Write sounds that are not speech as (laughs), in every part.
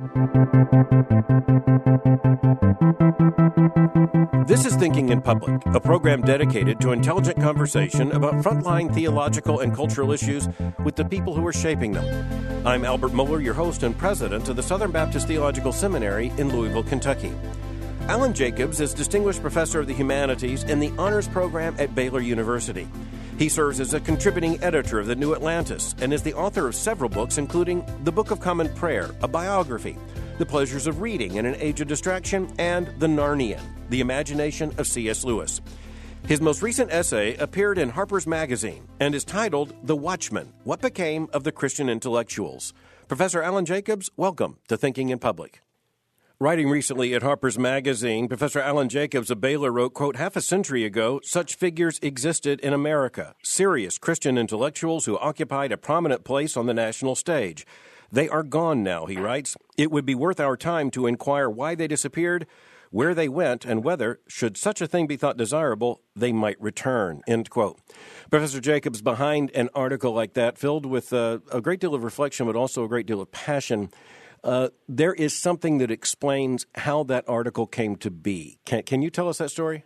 This is Thinking in Public, a program dedicated to intelligent conversation about frontline theological and cultural issues with the people who are shaping them. I'm Albert Mohler, your host and president of the Southern Baptist Theological Seminary in Louisville, Kentucky. Alan Jacobs is Distinguished Professor of the Humanities in the Honors Program at Baylor University. He serves as a contributing editor of the New Atlantis and is the author of several books, including The Book of Common Prayer, a biography, The Pleasures of Reading in an Age of Distraction, and The Narnian, The Imagination of C.S. Lewis. His most recent essay appeared in Harper's Magazine and is titled The Watchman What Became of the Christian Intellectuals. Professor Alan Jacobs, welcome to Thinking in Public. Writing recently at Harper's Magazine, Professor Alan Jacobs of Baylor wrote, quote, half a century ago, such figures existed in America, serious Christian intellectuals who occupied a prominent place on the national stage. They are gone now, he writes. It would be worth our time to inquire why they disappeared, where they went, and whether, should such a thing be thought desirable, they might return. End quote. Professor Jacobs, behind an article like that, filled with uh, a great deal of reflection, but also a great deal of passion, uh, there is something that explains how that article came to be. Can, can you tell us that story?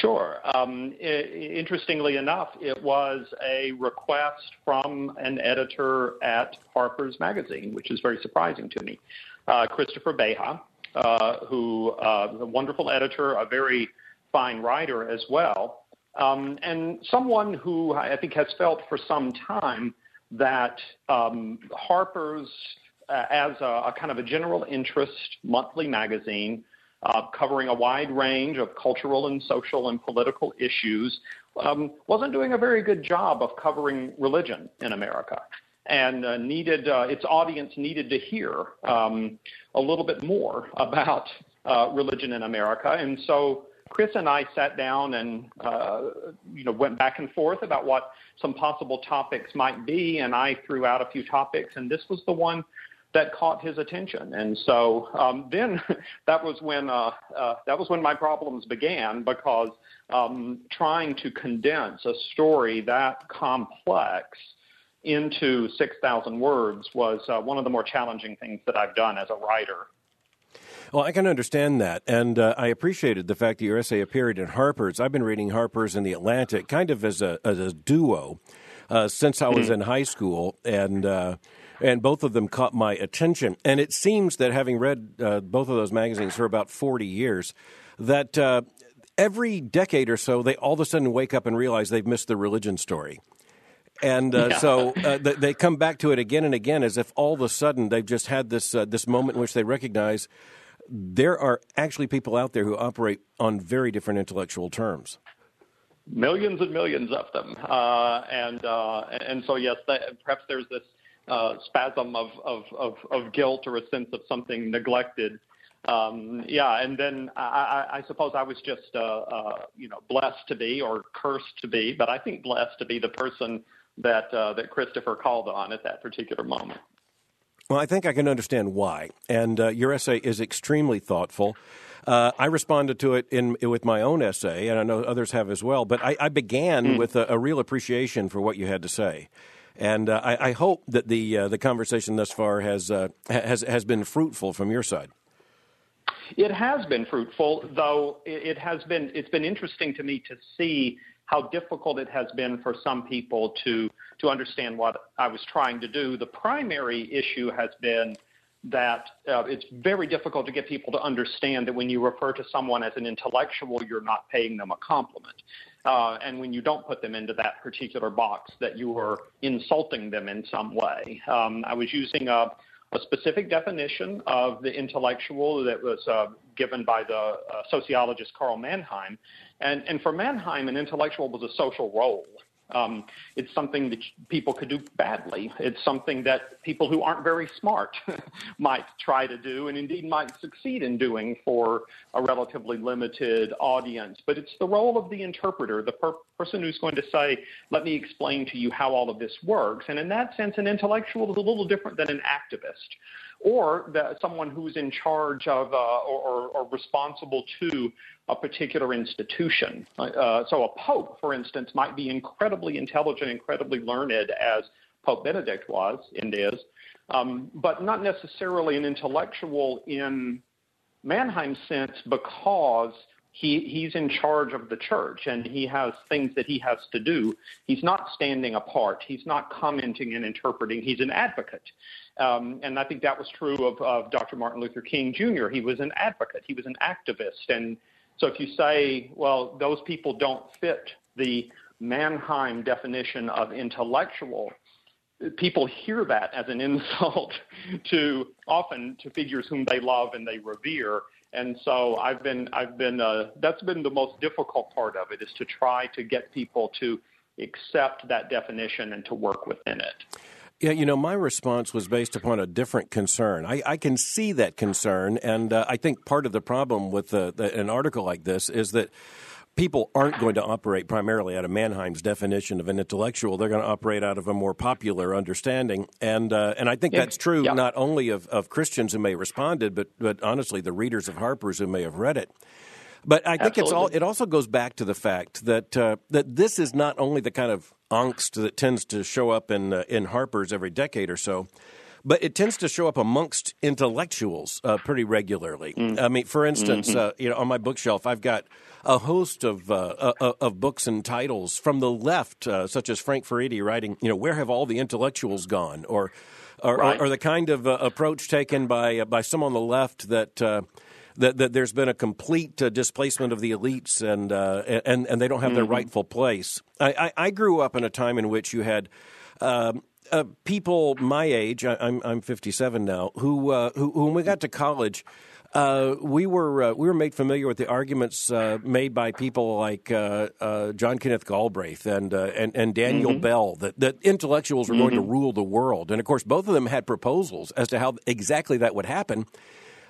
Sure. Um, interestingly enough, it was a request from an editor at Harper's Magazine, which is very surprising to me. Uh, Christopher Beha, uh, who uh, a wonderful editor, a very fine writer as well, um, and someone who I think has felt for some time that um, Harper's uh, as a, a, kind of a general interest monthly magazine uh, covering a wide range of cultural and social and political issues, um, wasn't doing a very good job of covering religion in America. And uh, needed uh, its audience needed to hear um, a little bit more (laughs) about uh, religion in America, and so Chris and I sat down and uh, you know went back and forth about what some possible topics might be, and I threw out a few topics, and this was the one that caught his attention. And so um, then (laughs) that was when uh, uh, that was when my problems began because um, trying to condense a story that complex into 6,000 words was uh, one of the more challenging things that I've done as a writer. Well, I can understand that, and uh, I appreciated the fact that your essay appeared in Harper's. I've been reading Harper's and the Atlantic kind of as a as a duo uh, since I was mm-hmm. in high school, and uh, and both of them caught my attention. And it seems that having read uh, both of those magazines for about 40 years, that uh, every decade or so, they all of a sudden wake up and realize they've missed the religion story. And uh, yeah. so uh, they come back to it again and again as if all of a sudden they've just had this, uh, this moment in which they recognize there are actually people out there who operate on very different intellectual terms millions and millions of them. Uh, and uh, and so yes, that, perhaps there's this uh, spasm of, of, of, of, guilt or a sense of something neglected. Um, yeah, and then I, I, suppose I was just, uh, uh, you know, blessed to be or cursed to be, but I think blessed to be the person that uh, that Christopher called on at that particular moment. Well, I think I can understand why, and uh, your essay is extremely thoughtful. Uh, I responded to it in with my own essay, and I know others have as well. But I, I began mm. with a, a, real appreciation for what you had to say. And uh, I, I, hope that the uh, the conversation thus far has uh, has has been fruitful from your side. It has been fruitful, though it has been it's been interesting to me to see how difficult it has been for some people to to understand what I was trying to do. The primary issue has been that uh, it's very difficult to get people to understand that when you refer to someone as an intellectual, you're not paying them a compliment. Uh, and when you don't put them into that particular box, that you are insulting them in some way. Um, I was using a, a, specific definition of the intellectual that was uh, given by the uh, sociologist Karl Mannheim. And, and for Mannheim, an intellectual was a social role. Um, it's something that people could do badly. It's something that people who aren't very smart (laughs) might try to do and indeed might succeed in doing for a relatively limited audience. But it's the role of the interpreter, the per- person who's going to say, let me explain to you how all of this works. And in that sense, an intellectual is a little different than an activist or the, someone who's in charge of uh, or, or, responsible to a particular institution. Uh, so a pope, for instance, might be incredibly intelligent, incredibly learned, as Pope Benedict was and is, um, but not necessarily an intellectual in Mannheim's sense because he he's in charge of the church and he has things that he has to do. He's not standing apart. He's not commenting and interpreting. He's an advocate, um, and I think that was true of, of Dr. Martin Luther King Jr. He was an advocate. He was an activist, and so if you say, well, those people don't fit the Mannheim definition of intellectual, people hear that as an insult (laughs) to often to figures whom they love and they revere and so I've been I've been uh, that's been the most difficult part of it is to try to get people to accept that definition and to work within it. Yeah, you know, my response was based upon a different concern. I, I can see that concern, and uh, I think part of the problem with the, the, an article like this is that people aren't going to operate primarily out of Mannheim's definition of an intellectual. They're going to operate out of a more popular understanding, and uh, and I think that's true yeah. not only of, of Christians who may have responded, but but honestly, the readers of Harper's who may have read it. But I think Absolutely. it's all. It also goes back to the fact that uh, that this is not only the kind of angst that tends to show up in uh, in Harper's every decade or so, but it tends to show up amongst intellectuals uh, pretty regularly. Mm. I mean, for instance, mm-hmm. uh, you know, on my bookshelf, I've got a host of uh, uh, uh, of books and titles from the left, uh, such as Frank Furedi writing, you know, where have all the intellectuals gone, or or, right. or, or the kind of uh, approach taken by by some on the left that. That, that, there's been a complete displacement of the elites and and and they don't have mm-hmm. their rightful place. I, I, I, grew up in a time in which you had um, uh, people my age, I, am I'm 57 now, who, uh, who, who when we got to college, uh, we were uh, we were made familiar with the arguments uh, made by people like uh, uh, John Kenneth Galbraith and uh, and, and Daniel mm-hmm. Bell that, that intellectuals were mm-hmm. going to mm-hmm. rule the world, and of course both of them had proposals as to how exactly that would happen.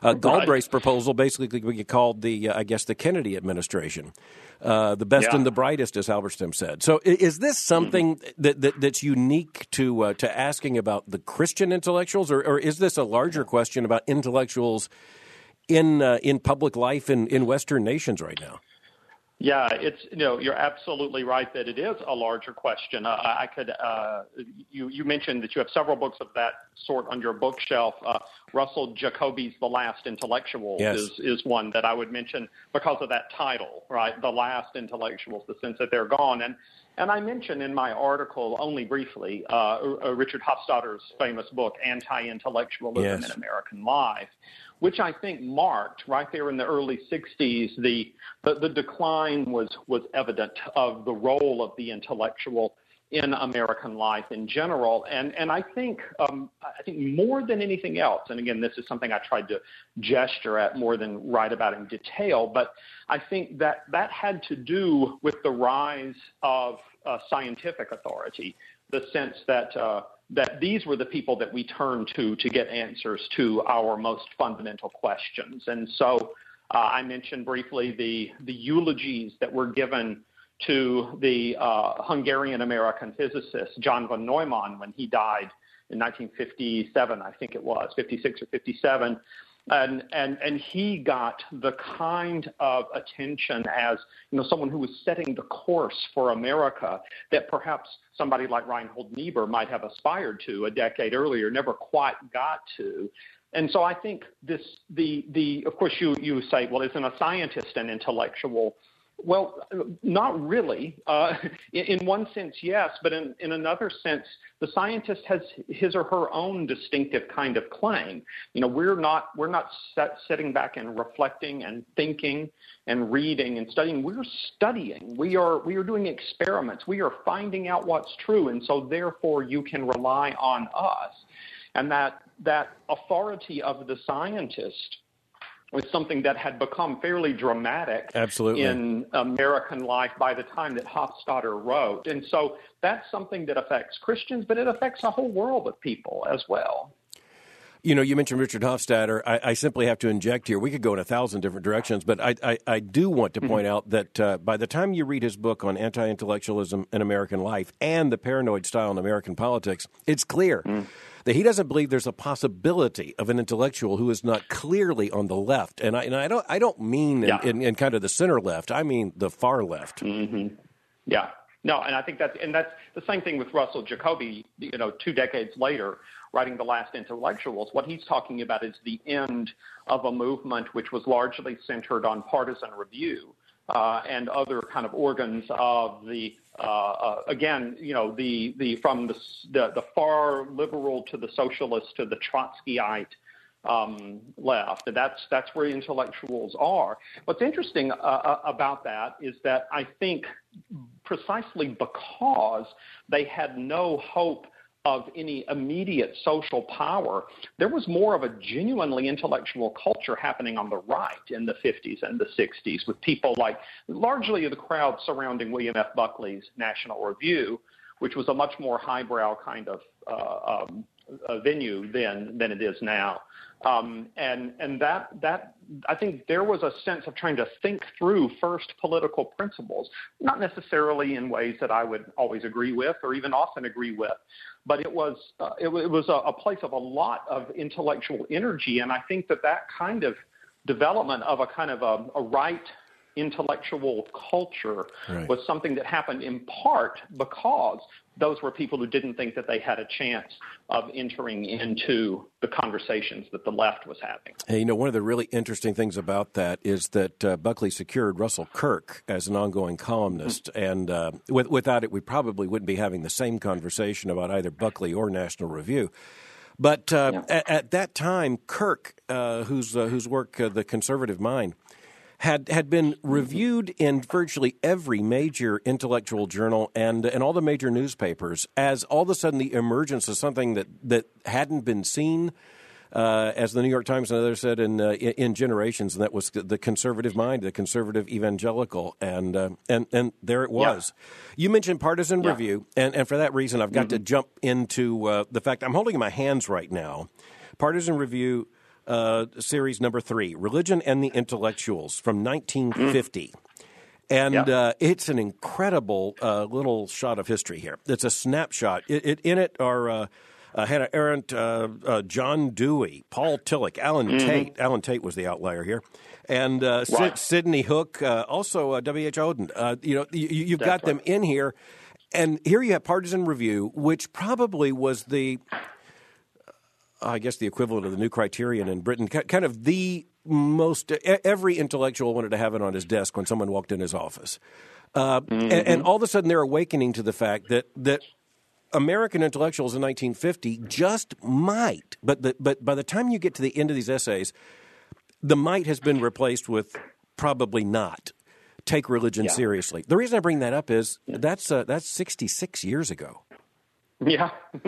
Uh, Galbraith's proposal basically could be called the, I guess, the Kennedy administration, the best yeah. and the brightest, as Halberstam said. So, is this something mm-hmm. that, that, that's unique to to asking about the Christian intellectuals, or, or is this a larger question about intellectuals in uh, in public life in, in Western nations right now? Yeah, it's you know you're absolutely right that it is a larger question. Uh, I could uh, you you mentioned that you have several books of that sort on your bookshelf. Uh, Russell Jacoby's The Last Intellectuals yes. is is one that I would mention because of that title, right? The Last Intellectuals, the sense that they're gone. And and I mention in my article only briefly uh, Richard Hofstadter's famous book Anti-Intellectualism yes. in American Life which I think marked right there in the early 60s the, the, the decline was, was evident of the role of the intellectual in American life in general. And, and I think um, I think more than anything else, and again, this is something I tried to gesture at more than write about in detail, but I think that that had to do with the rise of uh, scientific authority, the sense that uh, that these were the people that we turned to to get answers to our most fundamental questions. And so uh, I mentioned briefly the, the eulogies that were given to the uh, Hungarian American physicist John von Neumann when he died in 1957, I think it was, 56 or 57 and and and he got the kind of attention as you know someone who was setting the course for America that perhaps somebody like Reinhold Niebuhr might have aspired to a decade earlier, never quite got to. And so I think this the the of course you you say well isn't a scientist an intellectual well, not really. Uh, in, one sense, yes, but in, in another sense, the scientist has his or her own distinctive kind of claim. You know, we're not we're not set, sitting back and reflecting and thinking and reading and studying. We're studying. We are we are doing experiments. We are finding out what's true, and so therefore you can rely on us. And that that authority of the scientist was something that had become fairly dramatic Absolutely. in American life by the time that Hofstadter wrote. And so that's something that affects Christians, but it affects a whole world of people as well. You know, you mentioned Richard Hofstadter. I, I, simply have to inject here. We could go in a thousand different directions, but I, I, I do want to mm-hmm. point mm-hmm. out that uh, by the time you read his book on anti intellectualism in American life and the paranoid style in American politics, it's clear. Mm that he doesn't believe there's a possibility of an intellectual who is not clearly on the left. And I, and I don't I don't mean yeah. in, in, in, kind of the center left. I mean the far left. Mm-hmm. Yeah. No, and I think that's and that's the same thing with Russell Jacoby. You know, two decades later, writing The Last Intellectuals, what he's talking about is the end of a movement which was largely centered on partisan review. Uh, and other kind of organs of the uh, uh, again, you know, the the from the, the, the far liberal to the socialist to the Trotskyite um, left. That's that's where intellectuals are. What's interesting uh, uh, about that is that I think precisely because they had no hope of any immediate social power, there was more of a genuinely intellectual culture happening on the right in the 50s and the 60s with people like largely the crowd surrounding William F. Buckley's National Review, which was a much more highbrow kind of uh, um, venue then than it is now. Um, and and that that I think there was a sense of trying to think through first political principles, not necessarily in ways that I would always agree with or even often agree with, but it was uh, it, it, was a, a place of a lot of intellectual energy, and I think that that kind of development of a kind of a, a right intellectual culture right. was something that happened in part because those were people who didn't think that they had a chance of entering into the conversations that the left was having. Hey, you know, one of the really interesting things about that is that uh, Buckley secured Russell Kirk as an ongoing columnist, mm-hmm. and uh, with, without it, we probably wouldn't be having the same conversation about either Buckley or National Review. But uh, yeah. at, at, that time, Kirk, uh, whose uh, whose work, uh, The Conservative Mind, had had been reviewed in virtually every major intellectual journal and and all the major newspapers as all of a sudden the emergence of something that that hadn't been seen. Uh, as the New York Times and others said in, uh, in generations, and that was the conservative mind, the conservative evangelical, and uh, and and there it was. Yeah. You mentioned partisan yeah. review, and, and for that reason, I've got mm-hmm. to jump into uh, the fact I'm holding in my hands right now. Partisan review uh, series number three, Religion and the Intellectuals from 1950. Mm. And yeah. uh, it's an incredible uh, little shot of history here. It's a snapshot. It, it in it are uh, uh, Hannah Arendt, uh, uh, John Dewey, Paul Tillich, Alan mm-hmm. Tate. Allen Tate was the outlier here, and uh, right. Sidney Hook, uh, also W. H. Auden. you know, you, have got right. them in here, and here you have Partisan Review, which probably was the I guess the equivalent of the new criterion in Britain, kind of the most every intellectual wanted to have it on his desk when someone walked in his office, uh, mm-hmm. and, and, all of a sudden they're awakening to the fact that that American intellectuals in 1950 just might, but the, but by the time you get to the end of these essays, the might has been replaced with probably not. Take religion yeah. seriously. The reason I bring that up is that's uh, that's 66 years ago. Yeah, (laughs)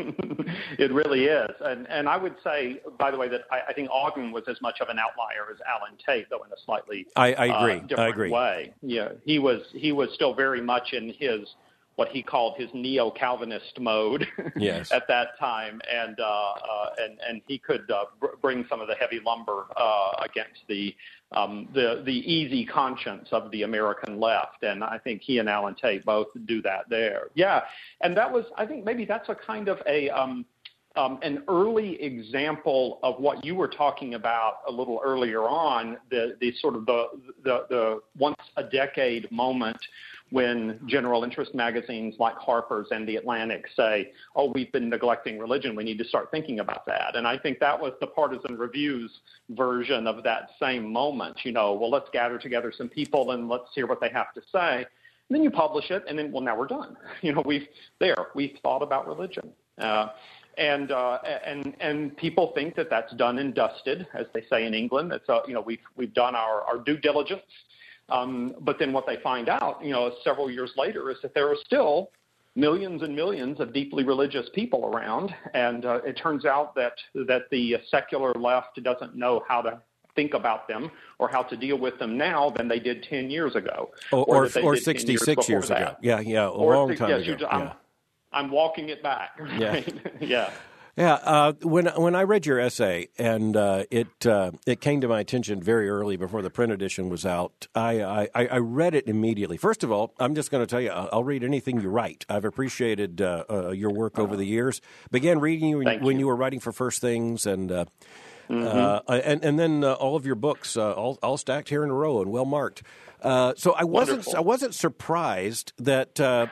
it really is. And and I would say, by the way, that I, I, think Auden was as much of an outlier as Allen Tate, though in a slightly I, I agree. Uh, different I agree. way. Yeah, he was he was still very much in his what he called his neo-Calvinist mode (laughs) yes. at that time, and uh, uh, and and he could uh, br- bring some of the heavy lumber uh, against the um, the the easy conscience of the American left, and I think he and Allen Tate both do that there. Yeah, and that was I think maybe that's a kind of a um, um, an early example of what you were talking about a little earlier on, the, the sort of the, the, the once a decade moment when general interest magazines like Harper's and The Atlantic say, oh, we've been neglecting religion, we need to start thinking about that. And I think that was the Partisan Review's version of that same moment. You know, well, let's gather together some people and let's hear what they have to say. And then you publish it, and then, well, now we're done. (laughs) You know, we've there, we've thought about religion. Uh, and uh, and and people think that that's done and dusted, as they say in England. It's uh, you know we've we've done our, our due diligence, um, but then what they find out, you know, several years later, is that there are still millions and millions of deeply religious people around, and uh, it turns out that that the secular left doesn't know how to think about them or how to deal with them now than they did 10 years ago. Or, or, or 66 years, years ago. Yeah, yeah, a or long time yes, ago. I'm, yeah. I'm walking it back. (laughs) Right? (laughs) Yeah. yeah. Yeah, uh, when when I read your essay and uh, it uh, it came to my attention very early before the print edition was out, I I, I read it immediately. First of all, I'm just going to tell you, I'll read anything you write. I've appreciated uh, uh, your work over the years. Began reading you when, you. when you were writing for First Things and. Uh, Mm-hmm. Uh, and and then uh, all of your books, uh, all all stacked here in a row and well marked. Uh, so I wasn't Wonderful. I wasn't surprised that uh,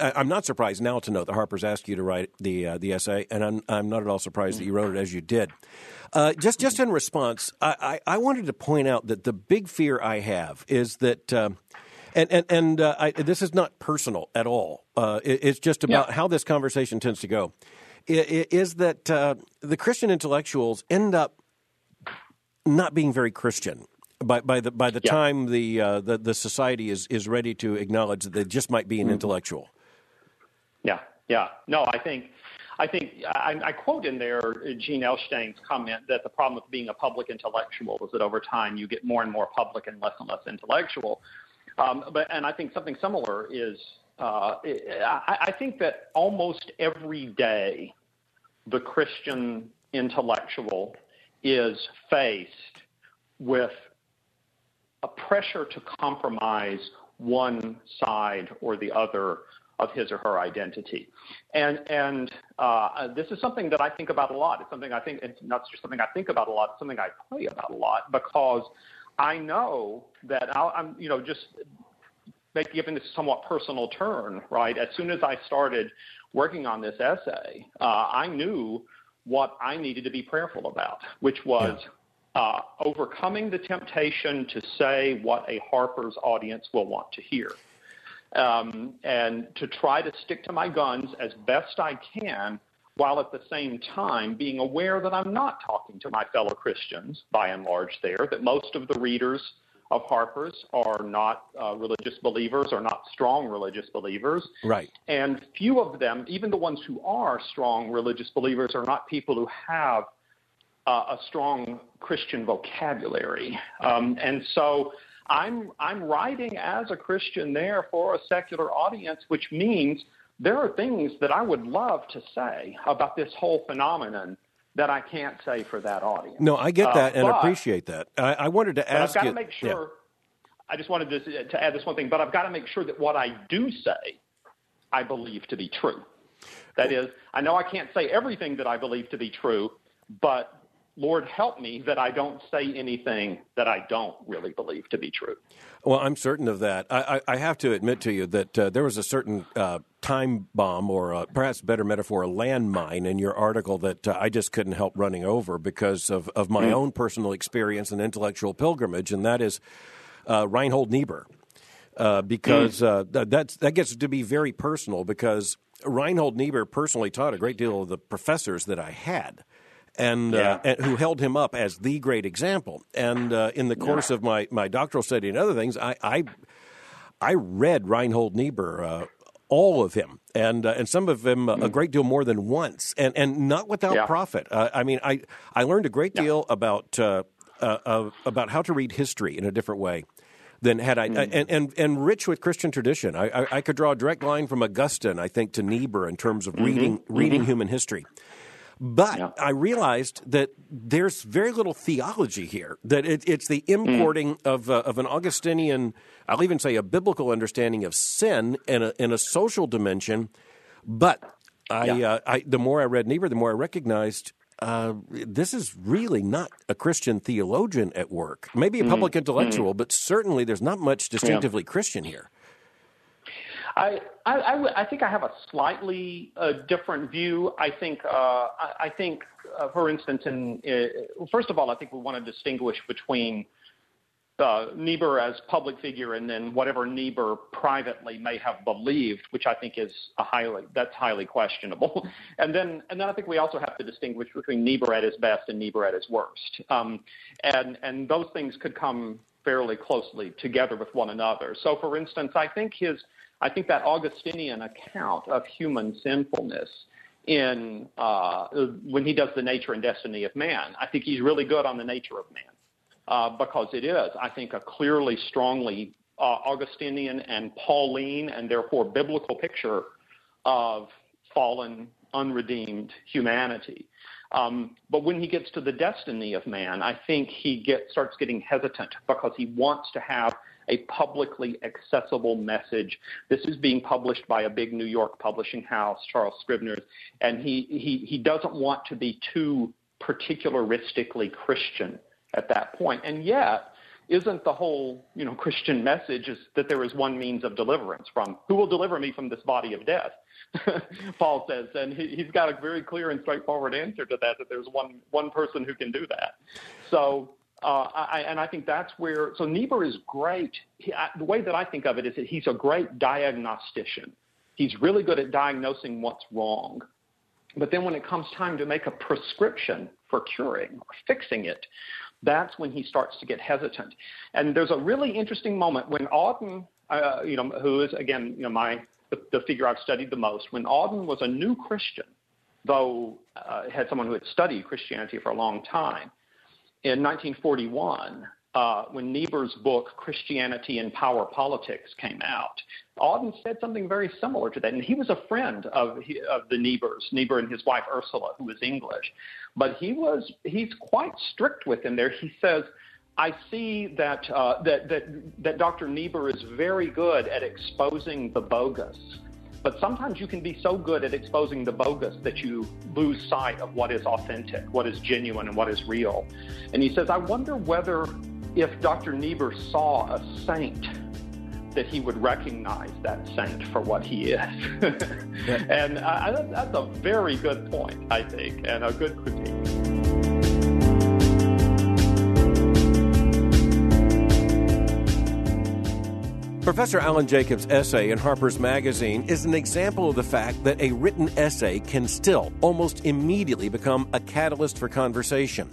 I- I'm not surprised now to know that Harper's asked you to write the uh, the essay, and I'm I'm not at all surprised that you wrote it as you did. Uh, just just in response, I, I, I wanted to point out that the big fear I have is that. Um, and and and uh, I, this is not personal at all. Uh, it, it's just about Yeah. how this conversation tends to go. I- i- Is that uh, the Christian intellectuals end up not being very Christian by by the by the Yeah. time the, uh, the the society is is ready to acknowledge that they just might be an Mm-hmm. intellectual. Yeah, yeah. No, I think, I think I, I quote in there uh, Jean Elshtain's comment that the problem with being a public intellectual is that over time you get more and more public and less and less intellectual. Um, but and I think something similar is uh, I, I think that almost every day the Christian intellectual is faced with a pressure to compromise one side or the other of his or her identity. And and uh, this is something that I think about a lot. It's something I think it's not just something I think about a lot. It's something I pray about a lot because I know that I'll, I'm you know just make, giving this somewhat personal turn. Right as soon as I started working on this essay, uh, I knew what I needed to be prayerful about, which was uh, overcoming the temptation to say what a Harper's audience will want to hear. Um, and to try to stick to my guns as best I can, while at the same time being aware that I'm not talking to my fellow Christians, by and large, there, that most of the readers of Harper's are not uh, religious believers or not strong religious believers. Right. And few of them, even the ones who are strong religious believers, are not people who have uh, a strong Christian vocabulary. Um, and so I'm, I'm writing as a Christian there for a secular audience, which means there are things that I would love to say about this whole phenomenon that I can't say for that audience. No, I get Uh, that and but- appreciate that. I, I wanted to but I've ask got to you. make yeah. sure. I just wanted to, to add this one thing, but I've got to make sure that what I do say, I believe to be true. That is, I know I can't say everything that I believe to be true, but Lord help me that I don't say anything that I don't really believe to be true. Well, I'm certain of that. I, I, I have to admit to you that uh, there was a certain uh, time bomb, or uh, perhaps a better metaphor, a landmine in your article that uh, I just couldn't help running over because of, of my own personal experience and intellectual pilgrimage, and that is uh, Reinhold Niebuhr. Uh, because uh, th- that's, that gets to be very personal because Reinhold Niebuhr personally taught a great deal of the professors that I had and, uh, and who held him up as the great example. And uh, in the course of my, my doctoral study and other things, I I, I read Reinhold Niebuhr. Uh, all of him, and uh, and some of him uh, a great deal more than once, and and not without Yeah. profit. Uh, I mean, I I learned a great deal about uh, uh, uh, about how to read history in a different way than had I, and, and and rich with Christian tradition. I, I, I could draw a direct line from Augustine, I think, to Niebuhr in terms of reading reading human history. But Yeah. I realized that there's very little theology here. That it, it's the importing of uh, of an Augustinian, I'll even say a biblical understanding of sin in a in a social dimension. But I, Yeah. uh, I the more I read Niebuhr, the more I recognized. Uh, this is really not a Christian theologian at work. Maybe a public intellectual, but certainly there's not much distinctively Christian here. I, I, I I think I have a slightly uh, different view. I think, uh, I, I think, uh, for instance, in uh, first of all, I think we want to distinguish between uh, Niebuhr as public figure and then whatever Niebuhr privately may have believed, which I think is a highly that's highly questionable. (laughs) And then and then I think we also have to distinguish between Niebuhr at his best and Niebuhr at his worst. Um, and and those things could come fairly closely together with one another. So, for instance, I think his I think that Augustinian account of human sinfulness in uh, when he does the nature and destiny of man, I think he's really good on the nature of man uh, because it is, I think, a clearly, strongly uh, Augustinian and Pauline and therefore biblical picture of fallen, unredeemed humanity. Um, but when he gets to the destiny of man, I think he get, starts getting hesitant because he wants to have a publicly accessible message. This is being published by a big New York publishing house, Charles Scribner's, and he, he, he doesn't want to be too particularistically Christian at that point. And yet, isn't the whole you know Christian message is that there is one means of deliverance from who will deliver me from this body of death? (laughs) Paul says, and he, has got a very clear and straightforward answer to that. That there's one one person who can do that. So. Uh, I, and I think that's where so Niebuhr is great. He, I, the way that I think of it is that he's a great diagnostician. He's really good at diagnosing what's wrong. But then when it comes time to make a prescription for curing or fixing it, that's when he starts to get hesitant. And there's a really interesting moment when Auden, uh, you know, who is again, you know, my the, the, figure I've studied the most, when Auden was a new Christian, though uh, had someone who had studied Christianity for a long time, in 1941, uh, when Niebuhr's book Christianity and Power Politics came out, Auden said something very similar to that, and he was a friend of of the Niebuhrs, Niebuhr and his wife Ursula, who was English, but he was he's quite strict with him there. He says. I see that, uh, that, that, that Dr. Niebuhr is very good at exposing the bogus, but sometimes you can be so good at exposing the bogus that you lose sight of what is authentic, what is genuine, and what is real. And he says, I wonder whether if Dr. Niebuhr saw a saint, that he would recognize that saint for what he is. (laughs) and uh, I, that's a very good point, I think, and a good critique. Professor Alan Jacobs' essay in Harper's Magazine is an example of the fact that a written essay can still almost immediately become a catalyst for conversation.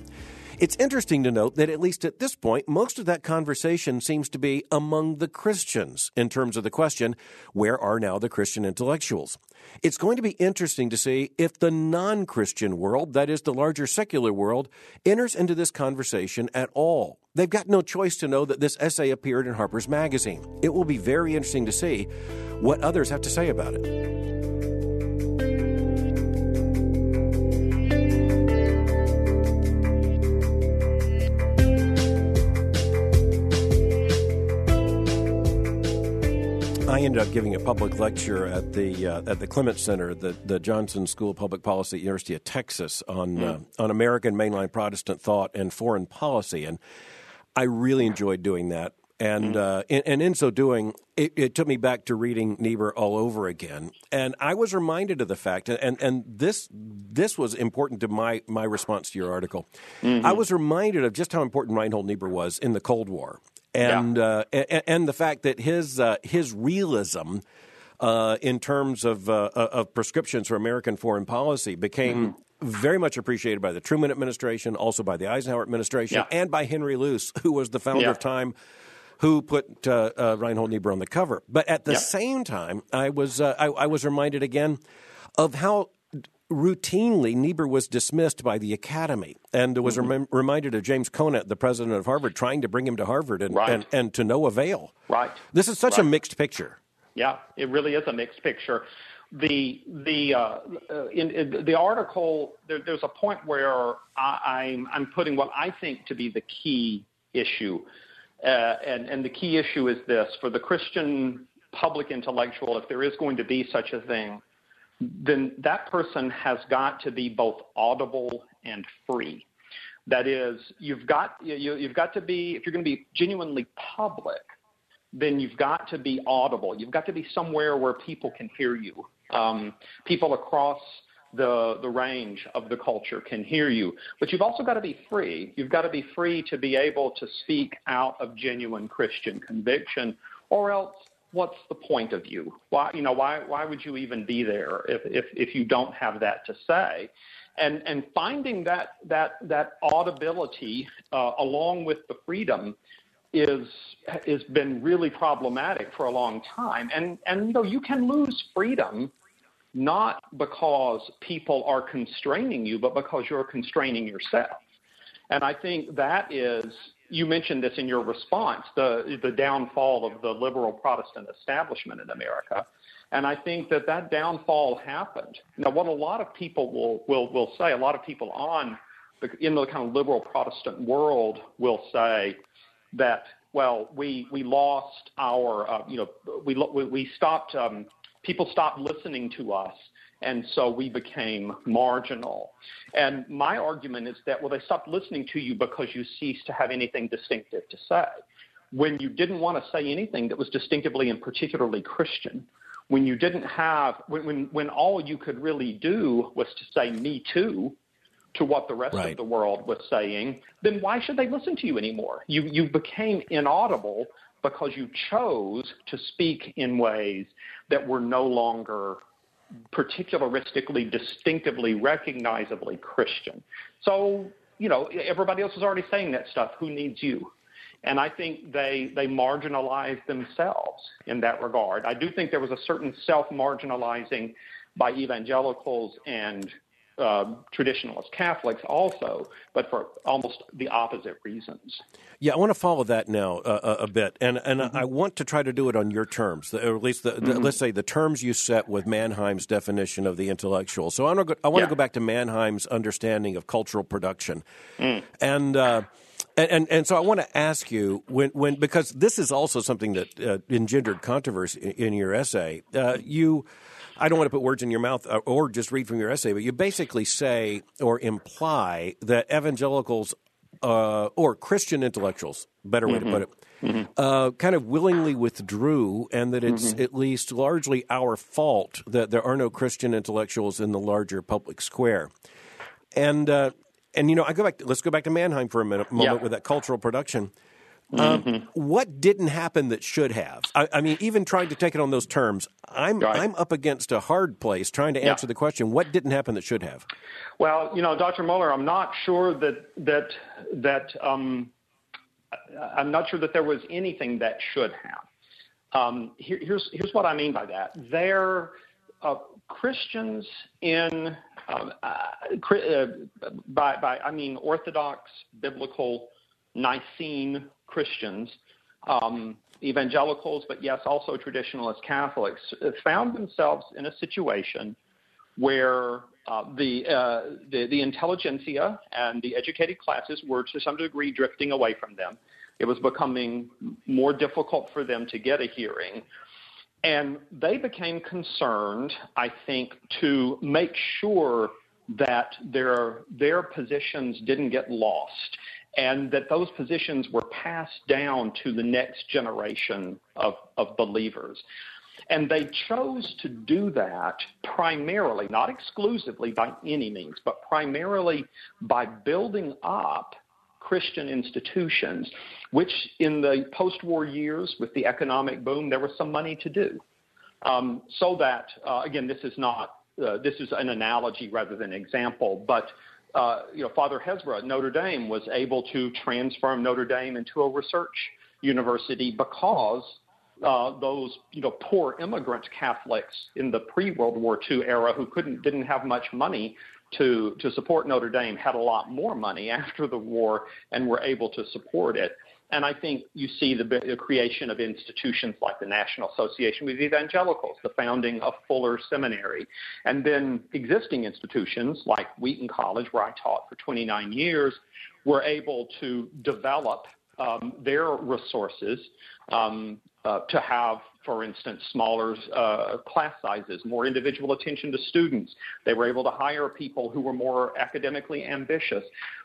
It's interesting to note that at least at this point, most of that conversation seems to be among the Christians in terms of the question, where are now the Christian intellectuals? It's going to be interesting to see if the non Christian world, that is the larger secular world, enters into this conversation at all. They've got no choice to know that this essay appeared in Harper's Magazine. It will be very interesting to see what others have to say about it. I ended up giving a public lecture at the uh, at the Clements Center, the the Johnson School of Public Policy at University of Texas on mm. uh, on American mainline Protestant thought and foreign policy, and I really enjoyed doing that. And, mm. uh, and, and in so doing, it, it, took me back to reading Niebuhr all over again, and I was reminded of the fact, and and this this was important to my my response to your article. Mm-hmm. I was reminded of just how important Reinhold Niebuhr was in the Cold War, and yeah. uh, and, and, the fact that his uh, his realism uh, in terms of uh, of prescriptions for American foreign policy became. Mm-hmm. Very much appreciated by the Truman administration, also by the Eisenhower administration, yeah. and by Henry Luce, (laughs) who was the founder yeah. of Time, who put uh, uh, Reinhold Niebuhr on the cover. But at the same time, I was I, I was reminded again of how routinely Niebuhr was dismissed by the Academy and was mm-hmm. rem- reminded of James Conant, the president of Harvard, trying to bring him to Harvard and, right. and, and, to no avail. Right. This is such right. a mixed picture. Yeah, it really is a mixed picture. The the uh, in, in, the article there, there's a point where I, I'm I'm putting what I think to be the key issue, uh, and and the key issue is this for the Christian public intellectual, if there is going to be such a thing, then that person has got to be both audible and free. That is, you've got you, you've got to be if you're going to be genuinely public, then you've got to be audible. You've got to be somewhere where people can hear you. Um, people across the the range of the culture can hear you. But you've also got to be free. You've got to be free to be able to speak out of genuine Christian conviction, or else what's the point of you? Why, you know, why, why would you even be there if, if, if you don't have that to say? And, and finding that, that, that audibility uh, along with the freedom is has been really problematic for a long time. And, and you know, you can lose freedom not because people are constraining you, but because you're constraining yourself. And I think that is you mentioned this in your response, the, the downfall of the liberal Protestant establishment in America. And I think that that downfall happened. Now, what a lot of people will, will, will say, a lot of people on the, in the kind of liberal Protestant world will say that, well, we, we lost our, uh, you know, we, we stopped, um, people stopped listening to us And so we became marginal. And my argument is that, well, they stopped listening to you because you ceased to have anything distinctive to say. When you didn't want to say anything that was distinctively and particularly Christian, when you didn't have, when, when, when all you could really do was to say, me too, to what the rest right. of the world was saying, then why should they listen to you anymore? You, you became inaudible because you chose to speak in ways that were no longer particularistically, distinctively, recognizably Christian. So, you know, everybody else is already saying that stuff. Who needs you? And I think they, they marginalized themselves in that regard. I do think there was a certain self marginalizing by evangelicals and uh, traditionalist Catholics also, but for almost the opposite reasons. Yeah, I want to follow that now uh, a bit, and and mm-hmm. I want to try to do it on your terms, or at least the, the, mm-hmm. let's say the terms you set with Mannheim's definition of the intellectual. So I want to go, I want yeah. to go back to Mannheim's understanding of cultural production, mm. and. Uh, and, and, and so I want to ask you when when because this is also something that uh, engendered controversy in, in your essay. Uh, you I don't want to put words in your mouth uh, or just read from your essay, but you basically say or imply that evangelicals uh, or Christian intellectuals, better way mm-hmm. to put it, mm-hmm. uh, kind of willingly withdrew, and that it's mm-hmm. at least largely our fault that there are no Christian intellectuals in the larger public square. And uh, and you know, I go back. To, let's go back to Mannheim for a minute, moment yeah. with that cultural production. Um, mm-hmm. What didn't happen that should have? I, I, mean, even trying to take it on those terms, I'm right. I'm up against a hard place trying to answer yeah. the question: What didn't happen that should have? Well, you know, Dr. Mohler, I'm not sure that that that um, I'm not sure that there was anything that should have. Um, here, here's here's what I mean by that. There, uh, Christians in um, uh, uh, by by I mean Orthodox biblical Nicene Christians, um, evangelicals, but yes, also traditionalist Catholics, found themselves in a situation where uh, the, uh, the, the intelligentsia and the educated classes were to some degree drifting away from them. It was becoming more difficult for them to get a hearing. And they became concerned, I think, to make sure that their, their positions didn't get lost and that those positions were passed down to the next generation of, of believers. And they chose to do that primarily, not exclusively by any means, but primarily by building up Christian institutions, which in the post war years, with the economic boom, there was some money to do. Um, so that, uh, again, this is not, uh, this is an analogy rather than an example, but uh, you know, Father Hesburgh at Notre Dame was able to transform Notre Dame into a research university because uh, those you know poor immigrant Catholics in the pre-World War II era who couldn't didn't have much money to to support Notre Dame had a lot more money after the war and were able to support it. And I think you see the, the, creation of institutions like the National Association of Evangelicals, the founding of Fuller Seminary, and then existing institutions like Wheaton College, where I taught for 29 years, were able to develop um, their resources um, uh, to have, for instance, smaller uh, class sizes, more individual attention to students. They were able to hire people who were more academically ambitious.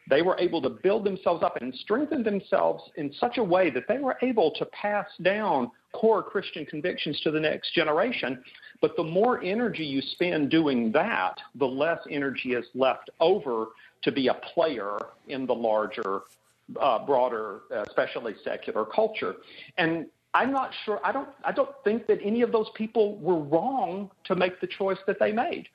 They were able to build themselves up and strengthen themselves in such a way that they were able to pass down core Christian convictions to the next generation. But the more energy you spend doing that, the less energy is left over to be a player in the larger uh, broader, uh, especially secular culture. And I'm not sure. I don't. I don't think that any of those people were wrong to make the choice that they made.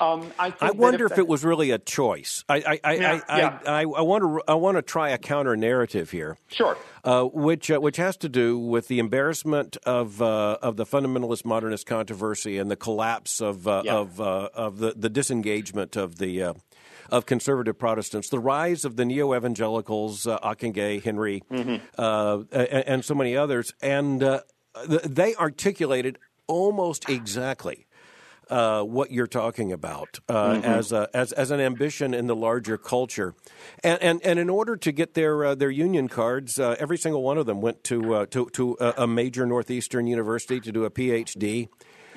Um, I, I, wonder if, if, it was really a choice. I, I, yeah, I, yeah. I, I, want to I want to try a counter narrative here. Sure. Uh, which uh, which has to do with the embarrassment of uh, of the fundamentalist modernist controversy and the collapse of uh, yeah. of uh, of the, the disengagement of the uh, of conservative Protestants, the rise of the neo evangelicals, uh, Ockenga, Henry, mm-hmm. uh, and, and, so many others, and uh, they articulated almost exactly. Uh, what you're talking about uh, mm-hmm. as, a, as as an ambition in the larger culture, and and, and in order to get their uh, their union cards, uh, every single one of them went to uh, to to a major northeastern university to do a PhD,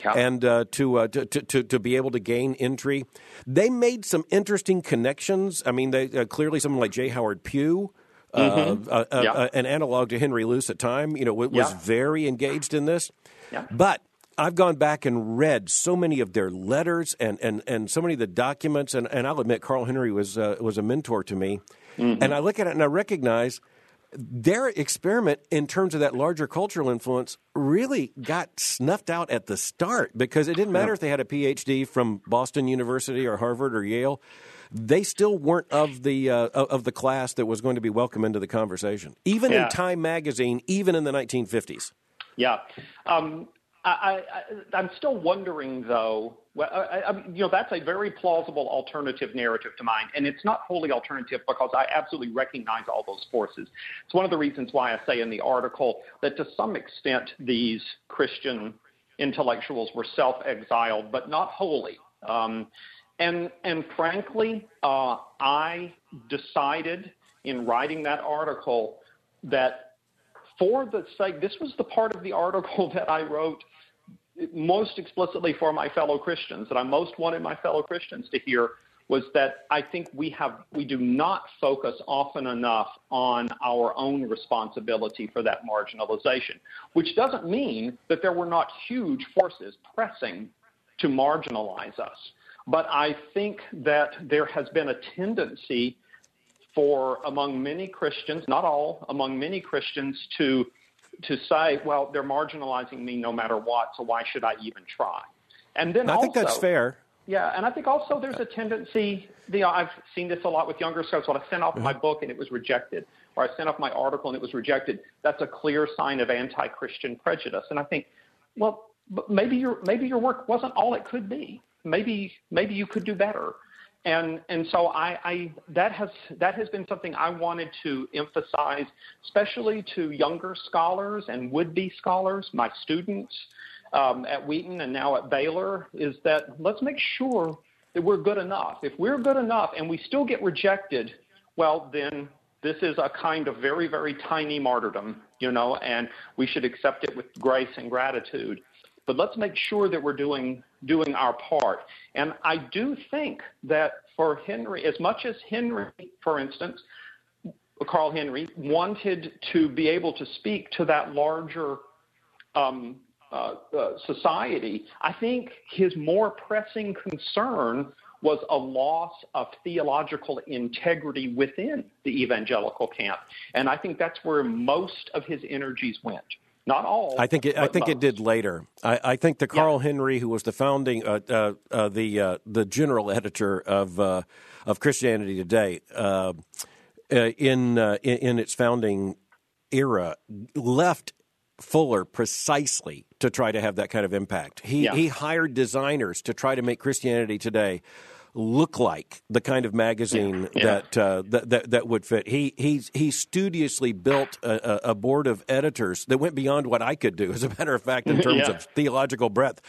yeah. and uh, to, uh, to, to to be able to gain entry. They made some interesting connections. I mean, they uh, clearly someone like J. Howard Pew. Uh, mm-hmm. Uh, yeah. an analog to Henry Luce at the time, you know, was yeah. very engaged in this. But I've gone back and read so many of their letters and, and, and so many of the documents, and, and I'll admit Carl Henry was was a mentor to me. Mm-hmm. And I look at it and I recognize their experiment in terms of that larger cultural influence really got snuffed out at the start because it didn't matter if they had a PhD from Boston University or Harvard or Yale. They still weren't of the uh, of the class that was going to be welcome into the conversation, even yeah. in Time magazine, even in the 1950s. Yeah, um, I, I, I'm still wondering though I, I, you know, that's a very plausible alternative narrative to mine, and it's not wholly alternative because I absolutely recognize all those forces. It's one of the reasons why I say in the article that to some extent these Christian intellectuals were self-exiled, but not wholly. Um, and and frankly, uh, I decided in writing that article that for the sake, this was the part of the article (laughs) that I wrote most explicitly for my fellow Christians, that I most wanted my fellow Christians to hear was that I think we have we do not focus often enough on our own responsibility for that marginalization, which doesn't mean that there were not huge forces pressing to marginalize us. But I think that there has been a tendency for among many Christians, not all, among many Christians to to say, well, they're marginalizing me no matter what, so why should I even try? And then I also, think that's fair. Yeah, and I think also there's a tendency. You know, I've seen this a lot with younger scholars. When I sent off my uh-huh. book and it was rejected, or I sent off my article and it was rejected, that's a clear sign of anti-Christian prejudice. And I think, well, maybe your maybe your work wasn't all it could be. Maybe maybe you could do better and and so I, I, that has that has been something I wanted to emphasize, especially to younger scholars and would-be scholars, my students um, at Wheaton and now at Baylor, is that let's make sure that we're good enough. If we're good enough and we still get rejected, well then this is a kind of very very tiny martyrdom, you know, and we should accept it with grace and gratitude but let's make sure that we're doing doing our part. And I do think that for Henry, as much as Henry, for instance, Carl Henry wanted to be able to speak to that larger um, uh, uh, society, I think his more pressing concern was a loss of theological integrity within the evangelical camp. And I think that's where most of his energies went. Not all. I think it, I think most. it did later. I, I think the Carl yeah. Henry, who was the founding, uh, uh, uh, the uh, the general editor of uh, of Christianity Today, uh, in, in in its founding era, left Fuller precisely to try to have that kind of impact. He yeah. he hired designers to try to make Christianity Today look like the kind of magazine yeah. That, uh, that, that that would fit. He he he studiously built a, a, board of editors that went beyond what I could do, (laughs) as a matter of fact, in terms yeah. of theological breadth,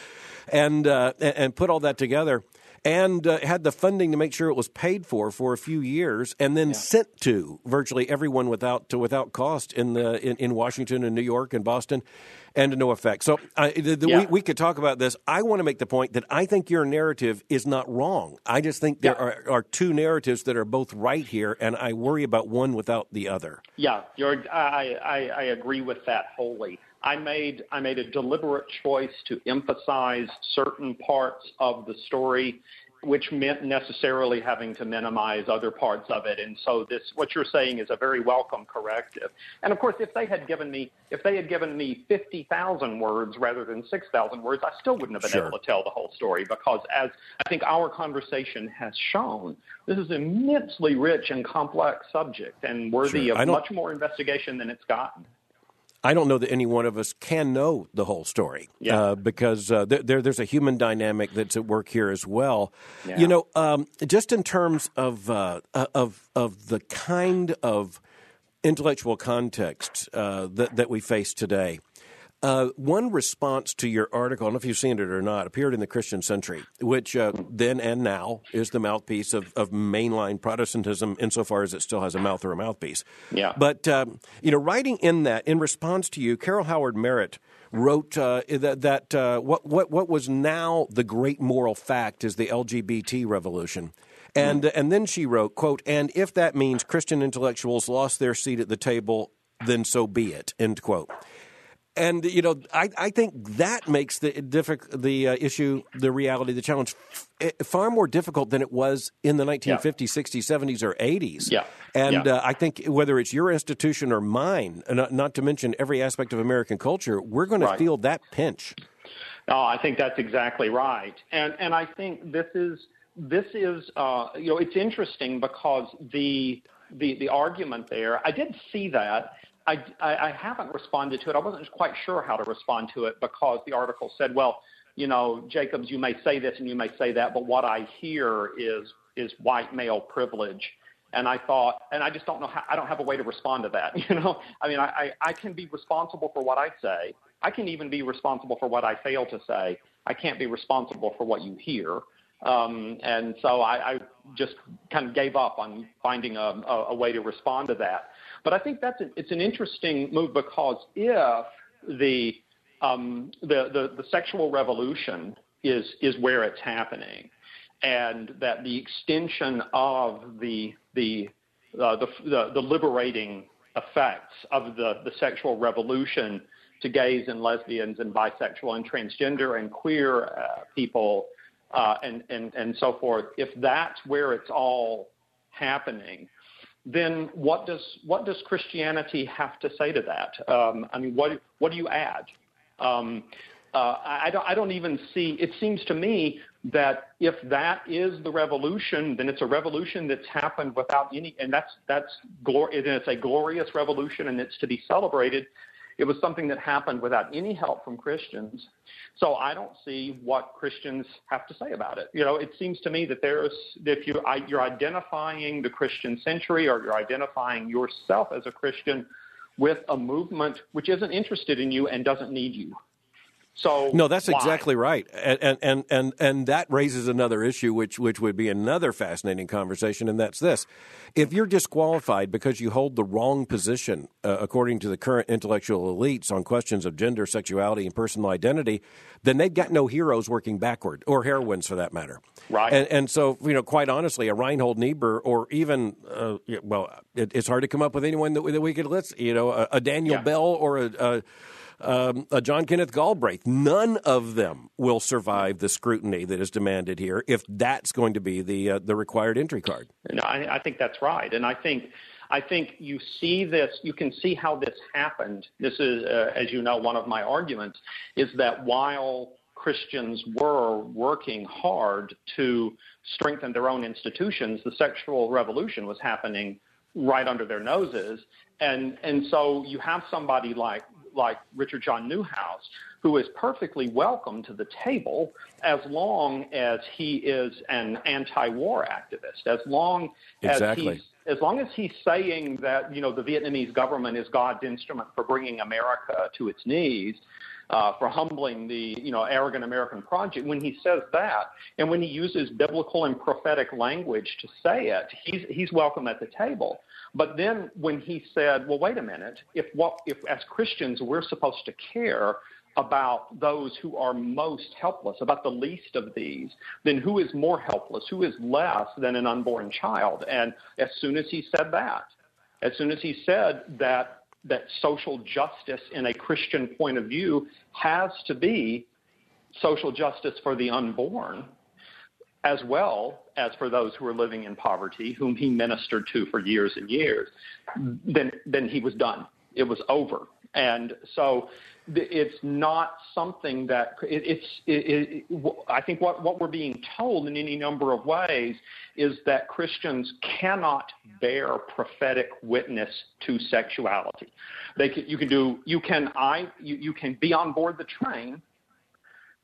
and uh, and put all that together and uh, had the funding to make sure it was paid for for a few years, and then yeah. sent to virtually everyone without to without cost in the in, in Washington and New York and Boston, and to no effect. So uh, the, the, yeah. we, we, could talk about this. I want to make the point that I think your narrative is not wrong. I just think there yeah. are, are two narratives that are both right here, and I worry about one without the other. Yeah, I, I, I agree with that wholly. I made I made a deliberate choice to emphasize certain parts of the story, which meant necessarily having to minimize other parts of it. And so this what you're saying is a very welcome corrective. And of course, if they had given me if they had given me fifty thousand words rather than six thousand words, I still wouldn't have been sure. able to tell the whole story because as I think our conversation has shown, this is an immensely rich and complex subject and worthy sure. of much more investigation than it's gotten. I don't know that any one of us can know the whole story yeah. uh, because uh, there, there's a human dynamic that's at work here as well. Yeah. You know, um, just in terms of uh, uh of of the kind of intellectual context uh, that that we face today. Uh, one response to your article, I don't know if you've seen it or not, appeared in the Christian Century, which uh, then and now is the mouthpiece of, of mainline Protestantism insofar as it still has a mouth or a mouthpiece. Yeah. But, um, you know, writing in that, in response to you, Carol Howard Merritt wrote uh, that, that uh, what, what, what was now the great moral fact is the LGBT revolution. And, mm-hmm. and then she wrote, quote, and if that means Christian intellectuals lost their seat at the table, then so be it, end quote and you know, I, I think that makes the diffi- the uh, issue, the reality, the challenge, f- far more difficult than it was in the 1950s, yeah. 60s, 70s, or 80s. Yeah. And yeah. Uh, I think whether it's your institution or mine, not, not to mention every aspect of American culture, we're going right. to feel that pinch. Oh, I think that's exactly right, and and I think this is this is uh, you know it's interesting because the the the argument there I did see that I, I, I haven't responded to it. I wasn't quite sure how to respond to it because the article said, well, you know, Jacobs, you may say this and you may say that, but what I hear is is white male privilege. And I thought, and I just don't know how, I don't have a way to respond to that. (laughs) You know, I mean, I, I, I can be responsible for what I say. I can even be responsible for what I fail to say. I can't be responsible for what you hear. Um, and so I, I just kind of gave up on finding a, a, a way to respond to that. But I think that's an, it's an interesting move because if the um, the, the, the sexual revolution is is where it's happening, and that the extension of the the uh, the, the, the liberating effects of the, the sexual revolution to gays and lesbians and bisexual and transgender and queer uh, people uh, and, and, and so forth, if that's where it's all happening, then what does what does Christianity have to say to that? Um, I mean, what what do you add? Um, uh, I, don't, I don't even see. It seems to me that if that is the revolution, then it's a revolution that's happened without any, and that's that's glor- it's a glorious revolution, and it's to be celebrated. It was something that happened without any help from Christians. So I don't see what Christians have to say about it. You know, it seems to me that there's, if you, I, you're identifying the Christian century or you're identifying yourself as a Christian with a movement which isn't interested in you and doesn't need you. So no, that's why? exactly right, and, and and and that raises another issue, which which would be another fascinating conversation, and that's this: if you're disqualified because you hold the wrong position, uh, according to the current intellectual elites on questions of gender, sexuality, and personal identity, then they've got no heroes working backward, or heroines for that matter. Right. And, and so, you know, quite honestly, a Reinhold Niebuhr, or even, uh, well, it, it's hard to come up with anyone that, that we could list. You know, a, a Daniel yeah. Bell or a, a um, uh, John Kenneth Galbraith. None of them will survive the scrutiny that is demanded here if that's going to be the uh, the required entry card. No, I, I think that's right, and I think. I think you see this, you can see how this happened. This is, uh, as you know, one of my arguments is that while Christians were working hard to strengthen their own institutions, the sexual revolution was happening right under their noses. And, and so you have somebody like like Richard John Neuhaus, who is perfectly welcome to the table as long as he is an anti-war activist, as long exactly. as he's as long as he's saying that you know the Vietnamese government is God's instrument for bringing America to its knees, uh, for humbling the you know arrogant American project. When he says that, and when he uses biblical and prophetic language to say it, he's he's welcome at the table. But then when he said, well, wait a minute, if what if as Christians we're supposed to care about those who are most helpless, about the least of these, then who is more helpless? Who is less than an unborn child? And as soon as he said that, as soon as he said that that social justice in a Christian point of view has to be social justice for the unborn, as well as for those who were living in poverty, whom he ministered to for years and years, then then he was done. It was over. And so it's not something that it, it's. It, it, I think what what we're being told in any number of ways is that Christians cannot bear prophetic witness to sexuality. They can, you can do you can I you, you can be on board the train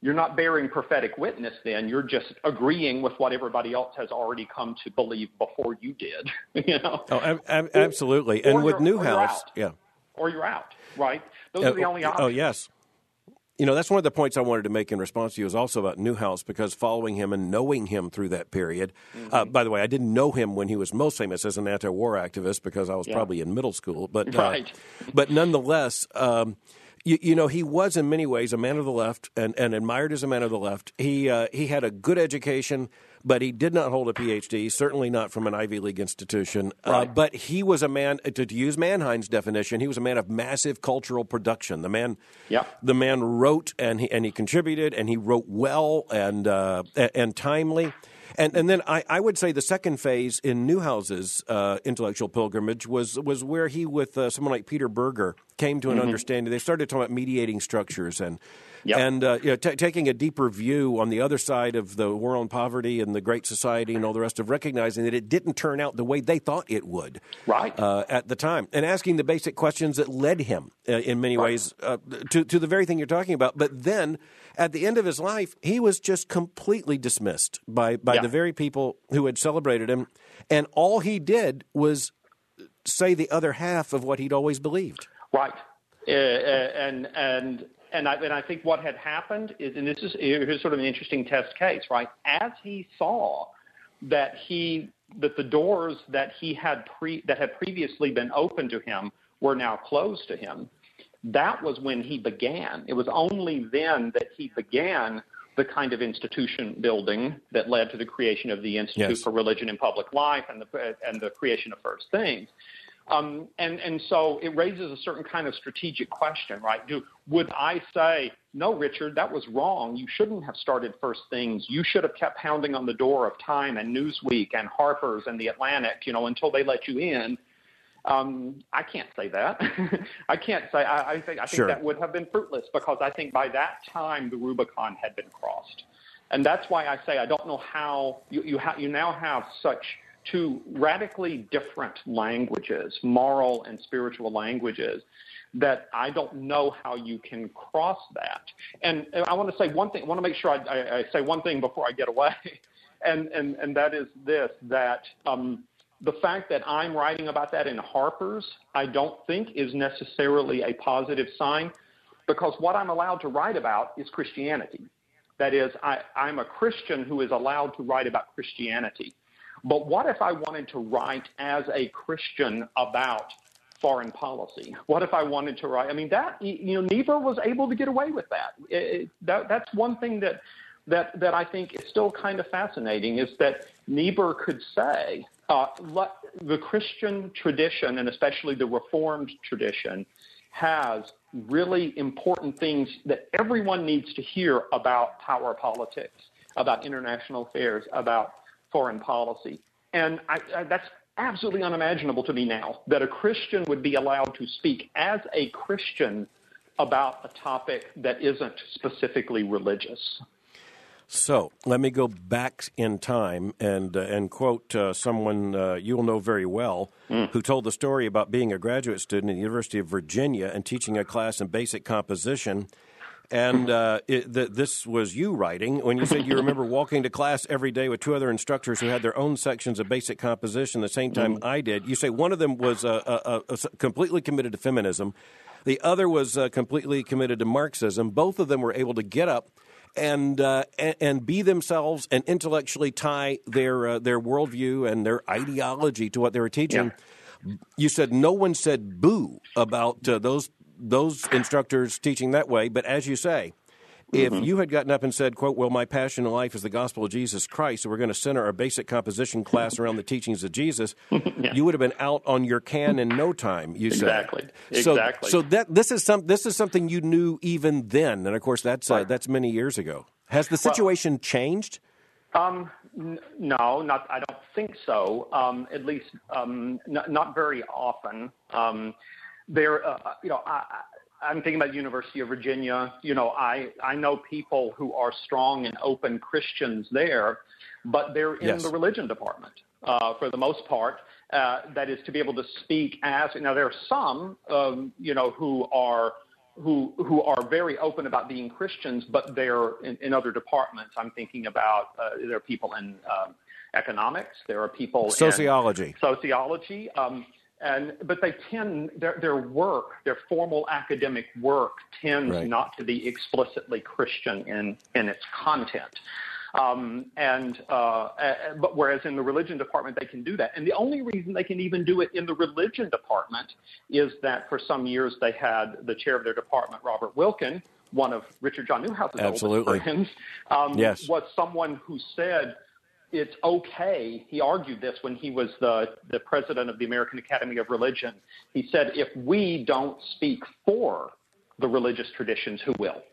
you're not bearing prophetic witness then you're just agreeing with what everybody else has already come to believe before you did (laughs) you know oh ab- ab- absolutely or, and or with Neuhaus yeah or you're out right those uh, are the only options oh yes you know, that's one of the points I wanted to make in response to you is also about Neuhaus because following him and knowing him through that period. Mm-hmm. Uh, by the way, I didn't know him when he was most famous as an anti-war activist because I was yeah. probably in middle school, but uh, right. but nonetheless. Um, you, you, know, he was in many ways a man of the left and, and admired as a man of the left. He uh, he had a good education but he did not hold a PhD, certainly not from an Ivy League institution. Uh, right. Uh, but he was a man, to, to, use Mannheim's definition, he was a man of massive cultural production. The man, yeah. the man wrote and he, and he contributed and he wrote well and, uh, and timely. And and then I, I would say the second phase in Neuhaus's uh, intellectual pilgrimage was was where he with uh, someone like Peter Berger came to an mm-hmm. understanding. They started talking about mediating structures and Yep. And uh, you know, t- taking a deeper view on the other side of the war on poverty and the Great Society and all the rest of recognizing that it didn't turn out the way they thought it would right. Uh, at the time, and asking the basic questions that led him uh, in many right. ways uh, to, to the very thing you're talking about. But then at the end of his life, he was just completely dismissed by, by yeah. the very people who had celebrated him. And all he did was say the other half of what he'd always believed. Right. Uh, uh, and and and I, and I think what had happened is, and this is here's sort of an interesting test case, right? As he saw that he that the doors that he had pre that had previously been open to him were now closed to him. That was when he began. It was only then that he began the kind of institution building that led to the creation of the Institute yes. for Religion and Public Life and the and the creation of First Things. Um, and, and so it raises a certain kind of strategic question, right? Do, would I say, no, Richard, that was wrong. You shouldn't have started first things. You should have kept pounding on the door of Time and Newsweek and Harper's and The Atlantic, you know, until they let you in. Um, I can't say that. (laughs) I can't say. I, I think I think sure. that would have been fruitless because I think by that time the Rubicon had been crossed, and that's why I say I don't know how you you, ha- you now have such two radically different languages, moral and spiritual languages, that I don't know how you can cross that. And, I want to say one thing, I want to make sure I, I, I, say one thing before I get away, (laughs) and, and, and that is this that um, the fact that I'm writing about that in Harper's, I don't think is necessarily a positive sign because what I'm allowed to write about is Christianity. That is, I, I'm a Christian who is allowed to write about Christianity. But what if I wanted to write as a Christian about foreign policy? What if I wanted to write? I mean, that you know, Niebuhr was able to get away with that. It, that that's one thing that that that I think is still kind of fascinating is that Niebuhr could say uh, the Christian tradition and especially the Reformed tradition has really important things that everyone needs to hear about power politics, about international affairs, about foreign policy. And I, I, that's absolutely unimaginable to me now that a Christian would be allowed to speak as a Christian about a topic that isn't specifically religious. So let me go back in time and uh, and quote uh, someone uh, you'll know very well mm. who told the story about being a graduate student at the University of Virginia and teaching a class in basic composition and uh, it, the, this was you writing when you said you (laughs) remember walking to class every day with two other instructors who had their own sections of basic composition the same time mm. I did. You say one of them was uh, uh, uh completely committed to feminism, the other was uh, completely committed to Marxism. Both of them were able to get up and, uh, and, and be themselves and intellectually tie their uh, their worldview and their ideology to what they were teaching. Yeah. You said no one said boo about uh, those those instructors teaching that way. But as you say, if mm-hmm. you had gotten up and said, quote, well, my passion in life is the gospel of Jesus Christ, so we're going to center our basic composition class around the teachings of Jesus, (laughs) yeah. you would have been out on your can in no time, you exactly. said. So, exactly. So that, this, is some, this is something you knew even then. And of course, that's, uh, that's many years ago. Has the situation well, changed? Um, n- no, not, I don't think so. Um, at least um, n- not very often. Um, there, uh, you know, I, I'm thinking about University of Virginia. You know, I I know people who are strong and open Christians there, but they're in yes. the religion department uh, for the most part. Uh, that is to be able to speak as now. There are some, um, you know, who are who who are very open about being Christians, but they're in, in other departments. I'm thinking about uh, there are people in um, economics. There are people sociology. in sociology. Um, and but they tend their their work, their formal academic work, tends right. not to be explicitly Christian in in its content. Um, and uh, but whereas in the religion department they can do that, and the only reason they can even do it in the religion department is that for some years they had the chair of their department, Robert Wilken, one of Richard John Neuhaus's Absolutely. oldest friends, um, yes. was someone who said it's okay. He argued this when he was the, the president of the American Academy of Religion. He said, if we don't speak for the religious traditions, who will?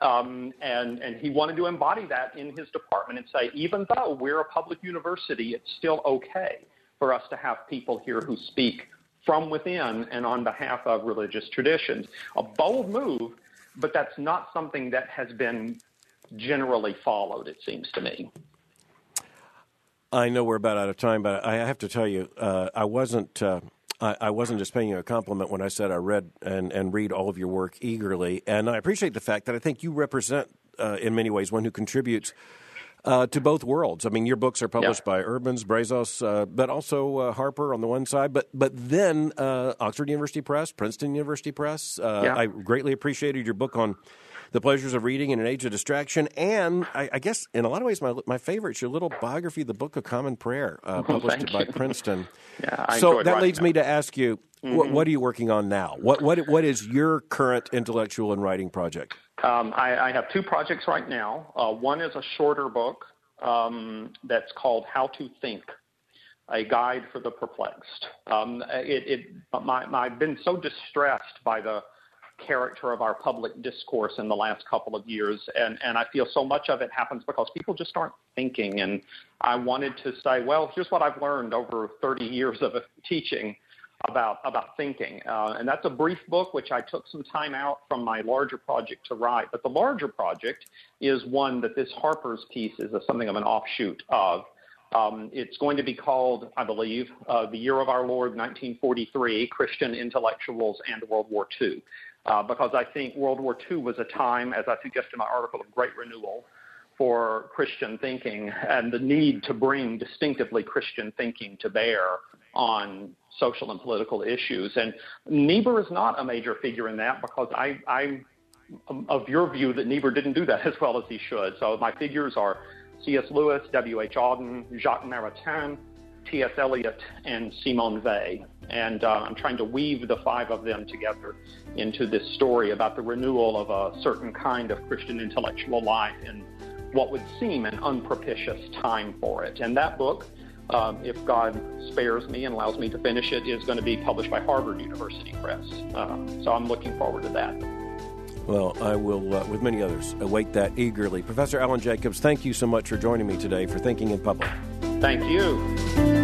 Um, and, and he wanted to embody that in his department and say, even though we're a public university, it's still okay for us to have people here who speak from within and on behalf of religious traditions. A bold move, but that's not something that has been generally followed, it seems to me. I know we're about out of time, but I have to tell you, uh, I wasn't. Uh, I, I, wasn't just paying you a compliment when I said I read and, and read all of your work eagerly, and I appreciate the fact that I think you represent, uh, in many ways, one who contributes uh, to both worlds. I mean, your books are published yeah. by Eerdmans, Brazos, uh, but also uh, Harper on the one side, but but then uh, Oxford University Press, Princeton University Press. Uh, yeah. I greatly appreciated your book on the Pleasures of Reading in an Age of Distraction, and I, I guess in a lot of ways, my my favorite is your little biography, The Book of Common Prayer, uh, published by Princeton. (laughs) Yeah, so that leads that. me to ask you, mm-hmm. what, what, are you working on now? What what what is your current intellectual and writing project? Um, I, I, have two projects right now. Uh, one is a shorter book um, that's called How to Think a guide for the perplexed. Um, it, it, my, my, I've been so distressed by the character of our public discourse in the last couple of years. And, and I feel so much of it happens because people just aren't thinking. And I wanted to say, well, here's what I've learned over 30 years of teaching about, about thinking. Uh, and that's a brief book, which I took some time out from my larger project to write. But the larger project is one that this Harper's piece is a, something of an offshoot of. Um, it's going to be called, I believe, uh, The Year of Our Lord 1943 Christian Intellectuals and World War II uh, because I think World War II was a time, as I suggest in my article, of great renewal for Christian thinking and the need to bring distinctively Christian thinking to bear on social and political issues. And Niebuhr is not a major figure in that because I, I'm of your view that Niebuhr didn't do that (laughs) as well as he should. So my figures are C.S. Lewis, W.H. Auden, Jacques Maritain, T.S. Eliot, and Simone Weil. And uh, I'm trying to weave the five of them together into this story about the renewal of a certain kind of Christian intellectual life in what would seem an unpropitious time for it. And that book, um, if God spares me and allows me to finish it, is going to be published by Harvard University Press. Uh, so I'm looking forward to that. Well, I will, uh, with many others, await that eagerly. Professor Alan Jacobs, thank you so much for joining me today for Thinking in Public. Thank you.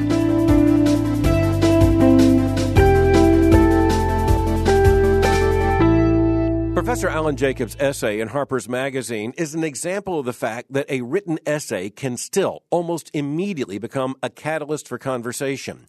Professor Alan Jacobs' essay in Harper's Magazine is an example of the fact that a written essay can still almost immediately become a catalyst for conversation.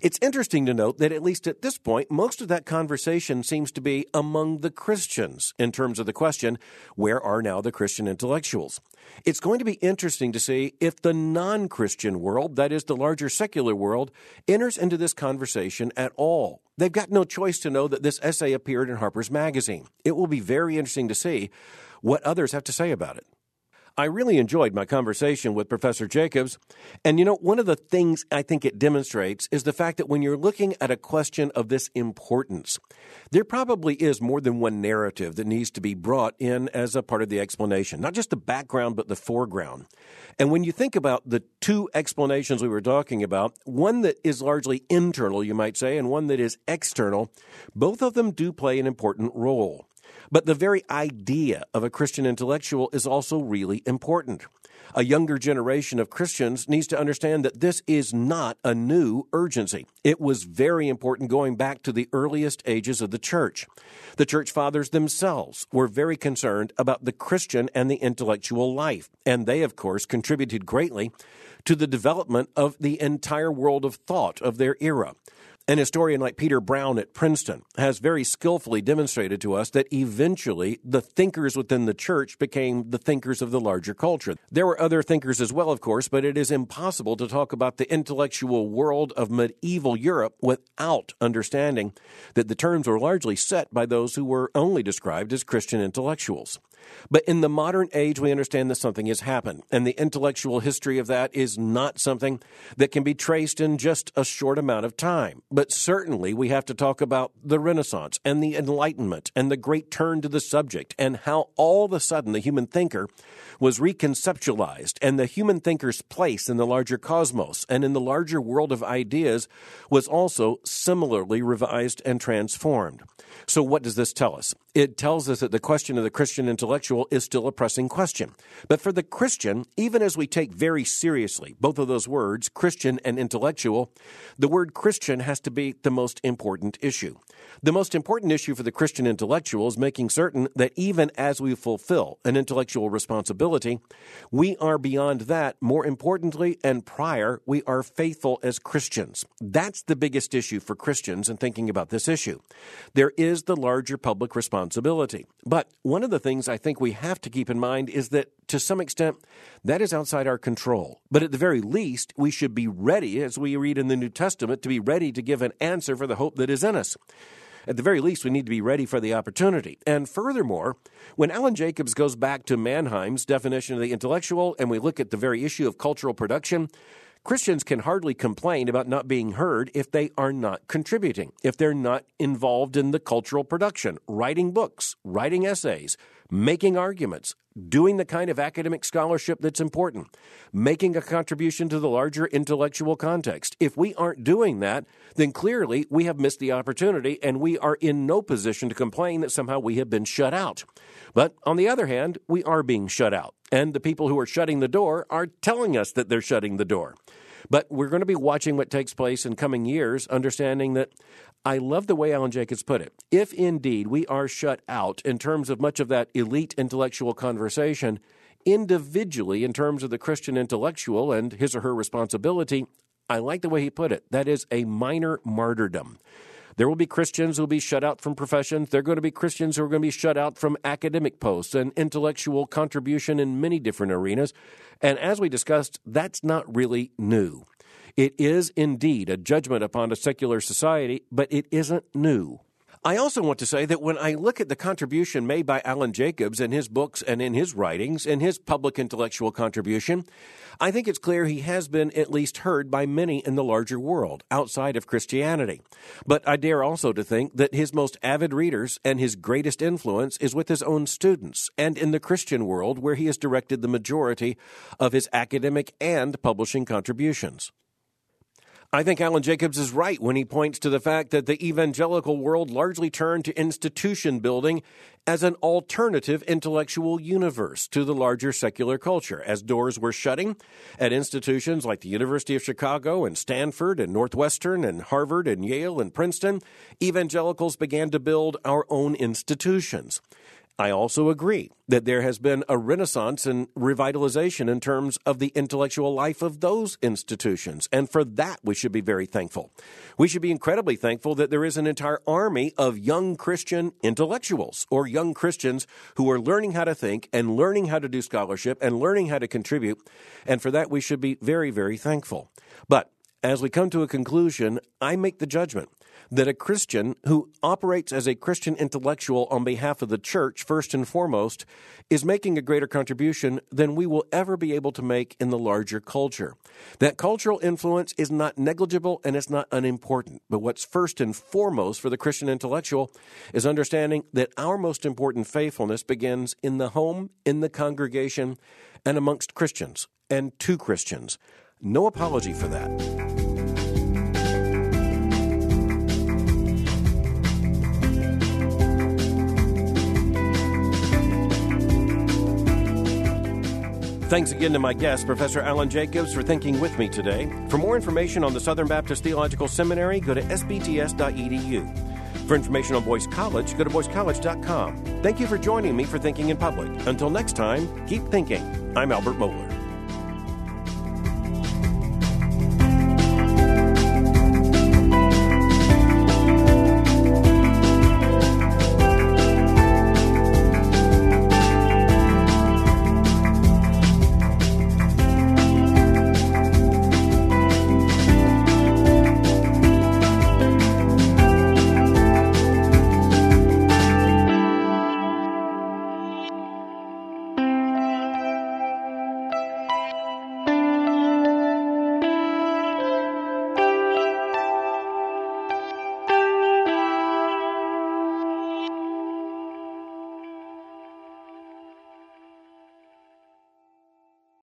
It's interesting to note that at least at this point, most of that conversation seems to be among the Christians in terms of the question, where are now the Christian intellectuals? It's going to be interesting to see if the non Christian world, that is the larger secular world, enters into this conversation at all. They've got no choice to know that this essay appeared in Harper's Magazine. It will be very interesting to see what others have to say about it. I really enjoyed my conversation with Professor Jacobs. And you know, one of the things I think it demonstrates is the fact that when you're looking at a question of this importance, there probably is more than one narrative that needs to be brought in as a part of the explanation, not just the background, but the foreground. And when you think about the two explanations we were talking about, one that is largely internal, you might say, and one that is external, both of them do play an important role. But the very idea of a Christian intellectual is also really important. A younger generation of Christians needs to understand that this is not a new urgency. It was very important going back to the earliest ages of the church. The church fathers themselves were very concerned about the Christian and the intellectual life, and they, of course, contributed greatly to the development of the entire world of thought of their era. An historian like Peter Brown at Princeton has very skillfully demonstrated to us that eventually the thinkers within the church became the thinkers of the larger culture. There were other thinkers as well, of course, but it is impossible to talk about the intellectual world of medieval Europe without understanding that the terms were largely set by those who were only described as Christian intellectuals. But in the modern age, we understand that something has happened, and the intellectual history of that is not something that can be traced in just a short amount of time. But certainly, we have to talk about the Renaissance and the Enlightenment and the great turn to the subject, and how all of a sudden the human thinker was reconceptualized, and the human thinker's place in the larger cosmos and in the larger world of ideas was also similarly revised and transformed. So, what does this tell us? It tells us that the question of the Christian intellectual is still a pressing question. But for the Christian, even as we take very seriously both of those words, Christian and intellectual, the word Christian has to be the most important issue. The most important issue for the Christian intellectual is making certain that even as we fulfill an intellectual responsibility, we are beyond that. More importantly and prior, we are faithful as Christians. That's the biggest issue for Christians in thinking about this issue. There is the larger public responsibility. But one of the things I think we have to keep in mind is that to some extent, that is outside our control. But at the very least, we should be ready, as we read in the New Testament, to be ready to give an answer for the hope that is in us. At the very least, we need to be ready for the opportunity. And furthermore, when Alan Jacobs goes back to Mannheim's definition of the intellectual and we look at the very issue of cultural production, Christians can hardly complain about not being heard if they are not contributing, if they're not involved in the cultural production, writing books, writing essays, making arguments, doing the kind of academic scholarship that's important, making a contribution to the larger intellectual context. If we aren't doing that, then clearly we have missed the opportunity and we are in no position to complain that somehow we have been shut out. But on the other hand, we are being shut out, and the people who are shutting the door are telling us that they're shutting the door. But we're going to be watching what takes place in coming years, understanding that I love the way Alan Jacobs put it. If indeed we are shut out in terms of much of that elite intellectual conversation, individually in terms of the Christian intellectual and his or her responsibility, I like the way he put it. That is a minor martyrdom. There will be Christians who will be shut out from professions. There are going to be Christians who are going to be shut out from academic posts and intellectual contribution in many different arenas. And as we discussed, that's not really new. It is indeed a judgment upon a secular society, but it isn't new. I also want to say that when I look at the contribution made by Alan Jacobs in his books and in his writings and his public intellectual contribution, I think it's clear he has been at least heard by many in the larger world outside of Christianity. But I dare also to think that his most avid readers and his greatest influence is with his own students and in the Christian world where he has directed the majority of his academic and publishing contributions. I think Alan Jacobs is right when he points to the fact that the evangelical world largely turned to institution building as an alternative intellectual universe to the larger secular culture, as doors were shutting at institutions like the University of Chicago and Stanford and Northwestern and Harvard and Yale and Princeton. Evangelicals began to build our own institutions. I also agree that there has been a renaissance and revitalization in terms of the intellectual life of those institutions. And for that, we should be very thankful. We should be incredibly thankful that there is an entire army of young Christian intellectuals or young Christians who are learning how to think and learning how to do scholarship and learning how to contribute. And for that, we should be very, very thankful. But as we come to a conclusion, I make the judgment that a Christian who operates as a Christian intellectual on behalf of the church, first and foremost, is making a greater contribution than we will ever be able to make in the larger culture. That cultural influence is not negligible and it's not unimportant. But what's first and foremost for the Christian intellectual is understanding that our most important faithfulness begins in the home, in the congregation, and amongst Christians, and to Christians. No apology for that. Thanks again to my guest, Professor Alan Jacobs, for thinking with me today. For more information on the Southern Baptist Theological Seminary, go to sbts.edu. For information on Boyce College, go to boycecollege.com. Thank you for joining me for Thinking in Public. Until next time, keep thinking. I'm Albert Mohler.